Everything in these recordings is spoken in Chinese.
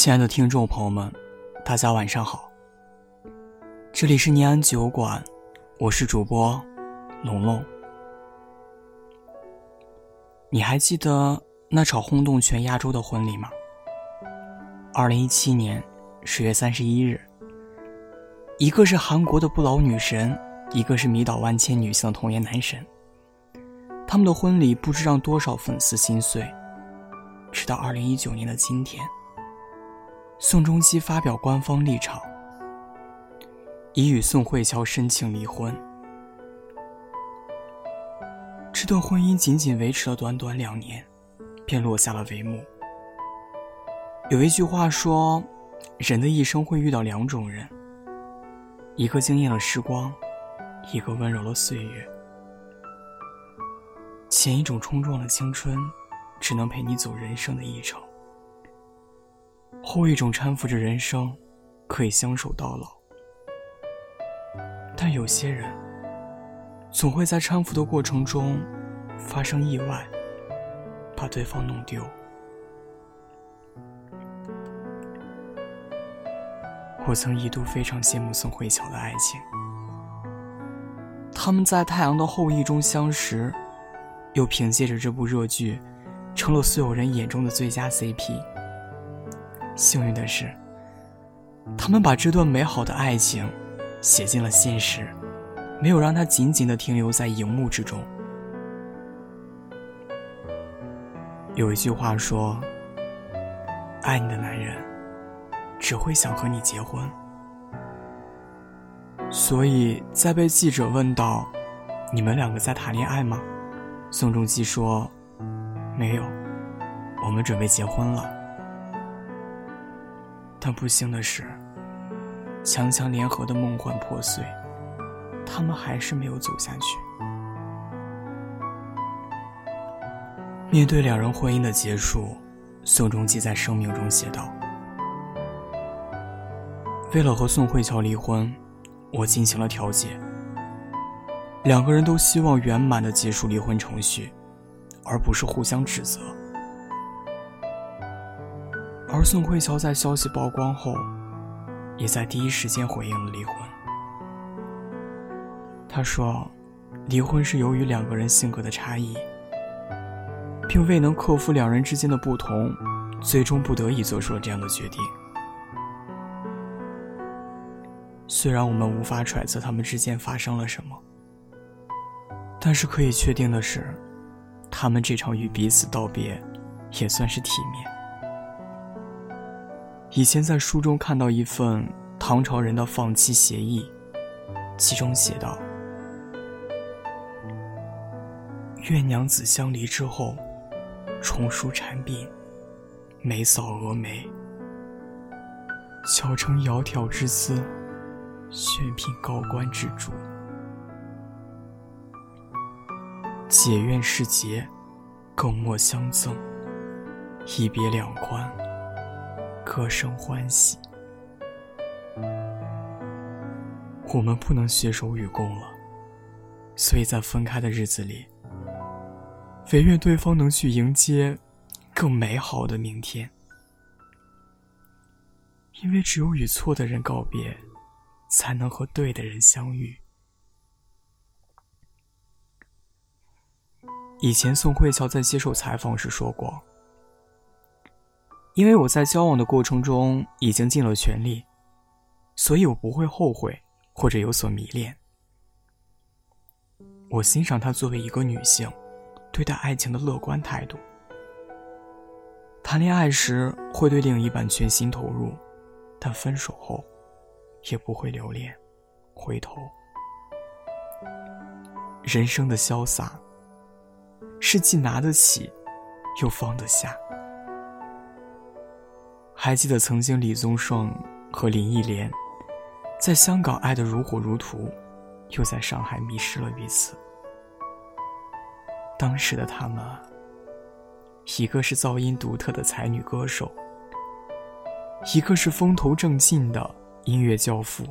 亲爱的听众朋友们，大家晚上好。这里是念安酒馆，我是主播龙龙。你还记得那场轰动全亚洲的婚礼吗？二零一七年十月三十一日，一个是韩国的不老女神，一个是迷倒万千女性的童颜男神。他们的婚礼不知让多少粉丝心碎。直到二零一九年的今天。宋仲基发表官方立场，已与宋慧乔申请离婚。这段婚姻仅仅维持了短短两年，便落下了帷幕。有一句话说：“人的一生会遇到两种人，一个惊艳了时光，一个温柔了岁月。前一种冲撞了青春，只能陪你走人生的一程。”后一种搀扶着人生，可以相守到老。但有些人，总会在搀扶的过程中发生意外，把对方弄丢。我曾一度非常羡慕宋慧乔的爱情，他们在《太阳的后裔》中相识，又凭借着这部热剧，成了所有人眼中的最佳 CP。幸运的是，他们把这段美好的爱情写进了现实，没有让它仅仅的停留在荧幕之中。有一句话说：“爱你的男人只会想和你结婚。”所以在被记者问到“你们两个在谈恋爱吗？”宋仲基说：“没有，我们准备结婚了。”但不幸的是，强强联合的梦幻破碎，他们还是没有走下去。面对两人婚姻的结束，宋仲基在声明中写道：“为了和宋慧乔离婚，我进行了调解。两个人都希望圆满的结束离婚程序，而不是互相指责。”而宋慧乔在消息曝光后，也在第一时间回应了离婚。他说：“离婚是由于两个人性格的差异，并未能克服两人之间的不同，最终不得已做出了这样的决定。虽然我们无法揣测他们之间发生了什么，但是可以确定的是，他们这场与彼此道别，也算是体面。”以前在书中看到一份唐朝人的放妻协议，其中写道：“愿娘子相离之后，重梳蝉鬓，眉扫蛾眉，巧成窈窕之姿，炫聘高官之主。解怨释结，更莫相赠，一别两宽。”歌声欢喜，我们不能携手与共了，所以在分开的日子里，唯愿对方能去迎接更美好的明天。因为只有与错的人告别，才能和对的人相遇。以前宋慧乔在接受采访时说过。因为我在交往的过程中已经尽了全力，所以我不会后悔或者有所迷恋。我欣赏她作为一个女性，对待爱情的乐观态度。谈恋爱时会对另一半全心投入，但分手后，也不会留恋、回头。人生的潇洒，是既拿得起，又放得下。还记得曾经李宗盛和林忆莲在香港爱得如火如荼，又在上海迷失了彼此。当时的他们，一个是噪音独特的才女歌手，一个是风头正劲的音乐教父，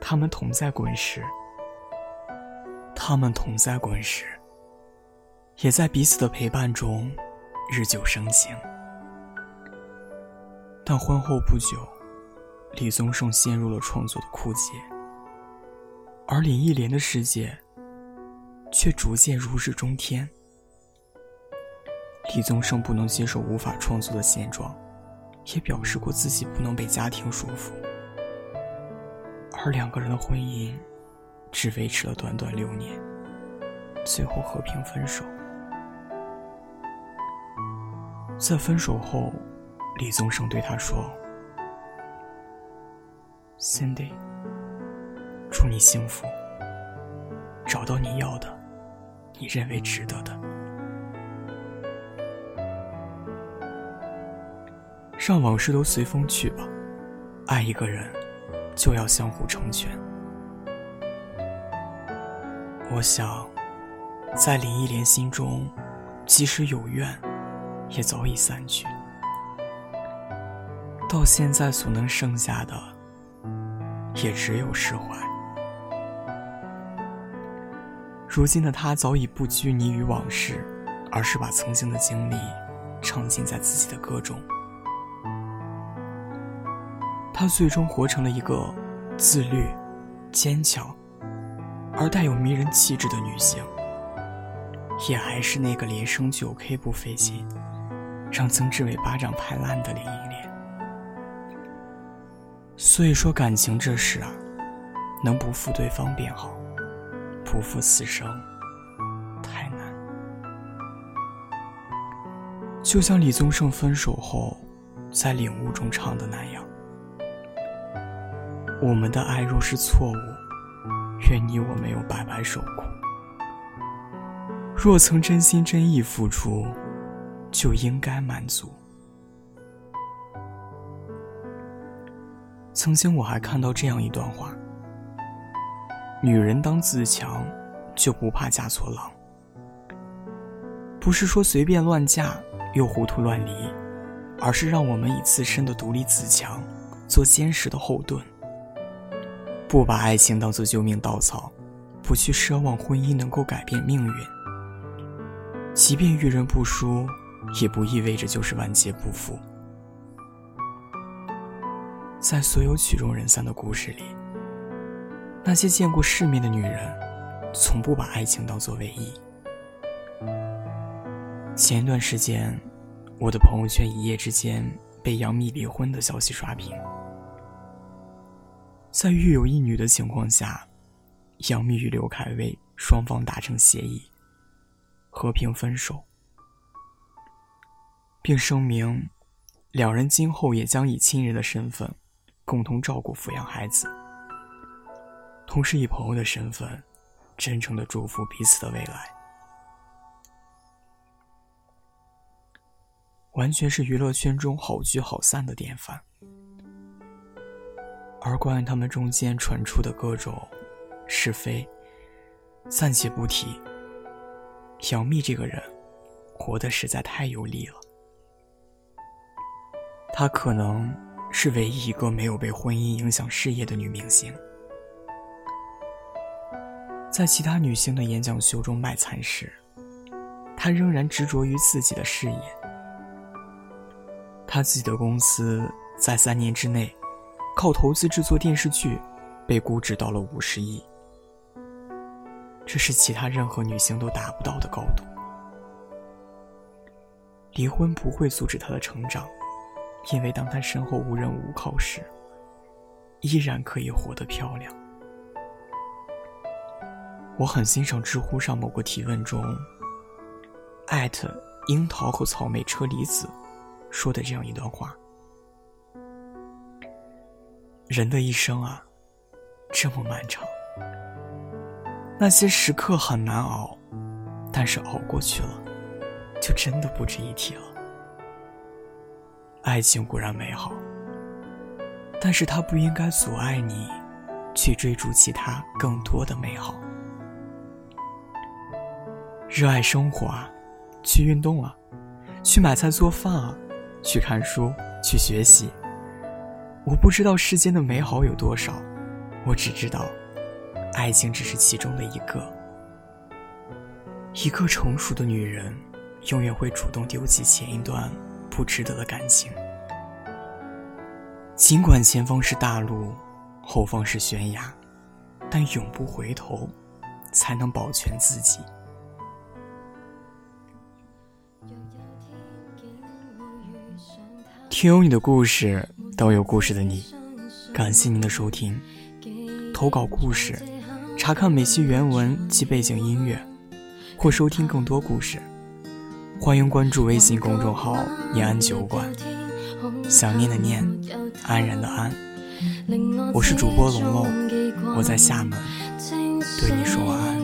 他们同在滚石，他们同在滚石，也在彼此的陪伴中日久生情。但婚后不久，李宗盛陷入了创作的枯竭，而林忆莲的世界却逐渐如日中天。李宗盛不能接受无法创作的现状，也表示过自己不能被家庭束缚，而两个人的婚姻只维持了短短六年，最后和平分手。在分手后，李宗盛对他说：“Cindy，祝你幸福，找到你要的，你认为值得的。让往事都随风去吧，爱一个人，就要相互成全。我想，在林忆莲心中，即使有怨。”也早已散去，到现在所能剩下的，也只有释怀。如今的他早已不拘泥于往事，而是把曾经的经历唱进在自己的歌中。他最终活成了一个自律、坚强，而带有迷人气质的女性，也还是那个连升九 K 不费劲。让曾志伟巴掌拍烂的林忆莲。所以说，感情这事啊，能不负对方便好，不负此生太难。就像李宗盛分手后，在领悟中唱的那样：“我们的爱若是错误，愿你我没有白白受苦；若曾真心真意付出。”就应该满足。曾经我还看到这样一段话：女人当自强，就不怕嫁错郎。不是说随便乱嫁又糊涂乱离，而是让我们以自身的独立自强做坚实的后盾，不把爱情当做救命稻草，不去奢望婚姻能够改变命运。即便遇人不淑。也不意味着就是万劫不复。在所有曲终人散的故事里，那些见过世面的女人，从不把爱情当作唯一。前一段时间，我的朋友圈一夜之间被杨幂离婚的消息刷屏。在育有一女的情况下，杨幂与刘恺威双方达成协议，和平分手。并声明，两人今后也将以亲人的身份，共同照顾抚养孩子，同时以朋友的身份，真诚的祝福彼此的未来。完全是娱乐圈中好聚好散的典范。而关于他们中间传出的各种是非，暂且不提。杨幂这个人，活得实在太有力了。她可能是唯一一个没有被婚姻影响事业的女明星，在其他女星的演讲秀中卖惨时，她仍然执着于自己的事业。她自己的公司在三年之内，靠投资制作电视剧，被估值到了五十亿，这是其他任何女星都达不到的高度。离婚不会阻止她的成长。因为当他身后无人无靠时，依然可以活得漂亮。我很欣赏知乎上某个提问中，艾特樱桃和草莓车厘子说的这样一段话：人的一生啊，这么漫长，那些时刻很难熬，但是熬过去了，就真的不值一提了。爱情固然美好，但是它不应该阻碍你去追逐其他更多的美好。热爱生活啊，去运动啊，去买菜做饭啊，去看书，去学习。我不知道世间的美好有多少，我只知道，爱情只是其中的一个。一个成熟的女人，永远会主动丢弃前一段。不值得的感情，尽管前方是大路，后方是悬崖，但永不回头，才能保全自己。听有你的故事，都有故事的你，感谢您的收听。投稿故事，查看每期原文及背景音乐，或收听更多故事，欢迎关注微信公众号“念安酒馆”。想念的念，安然的安。我是主播龙龙，我在厦门，对你说晚安。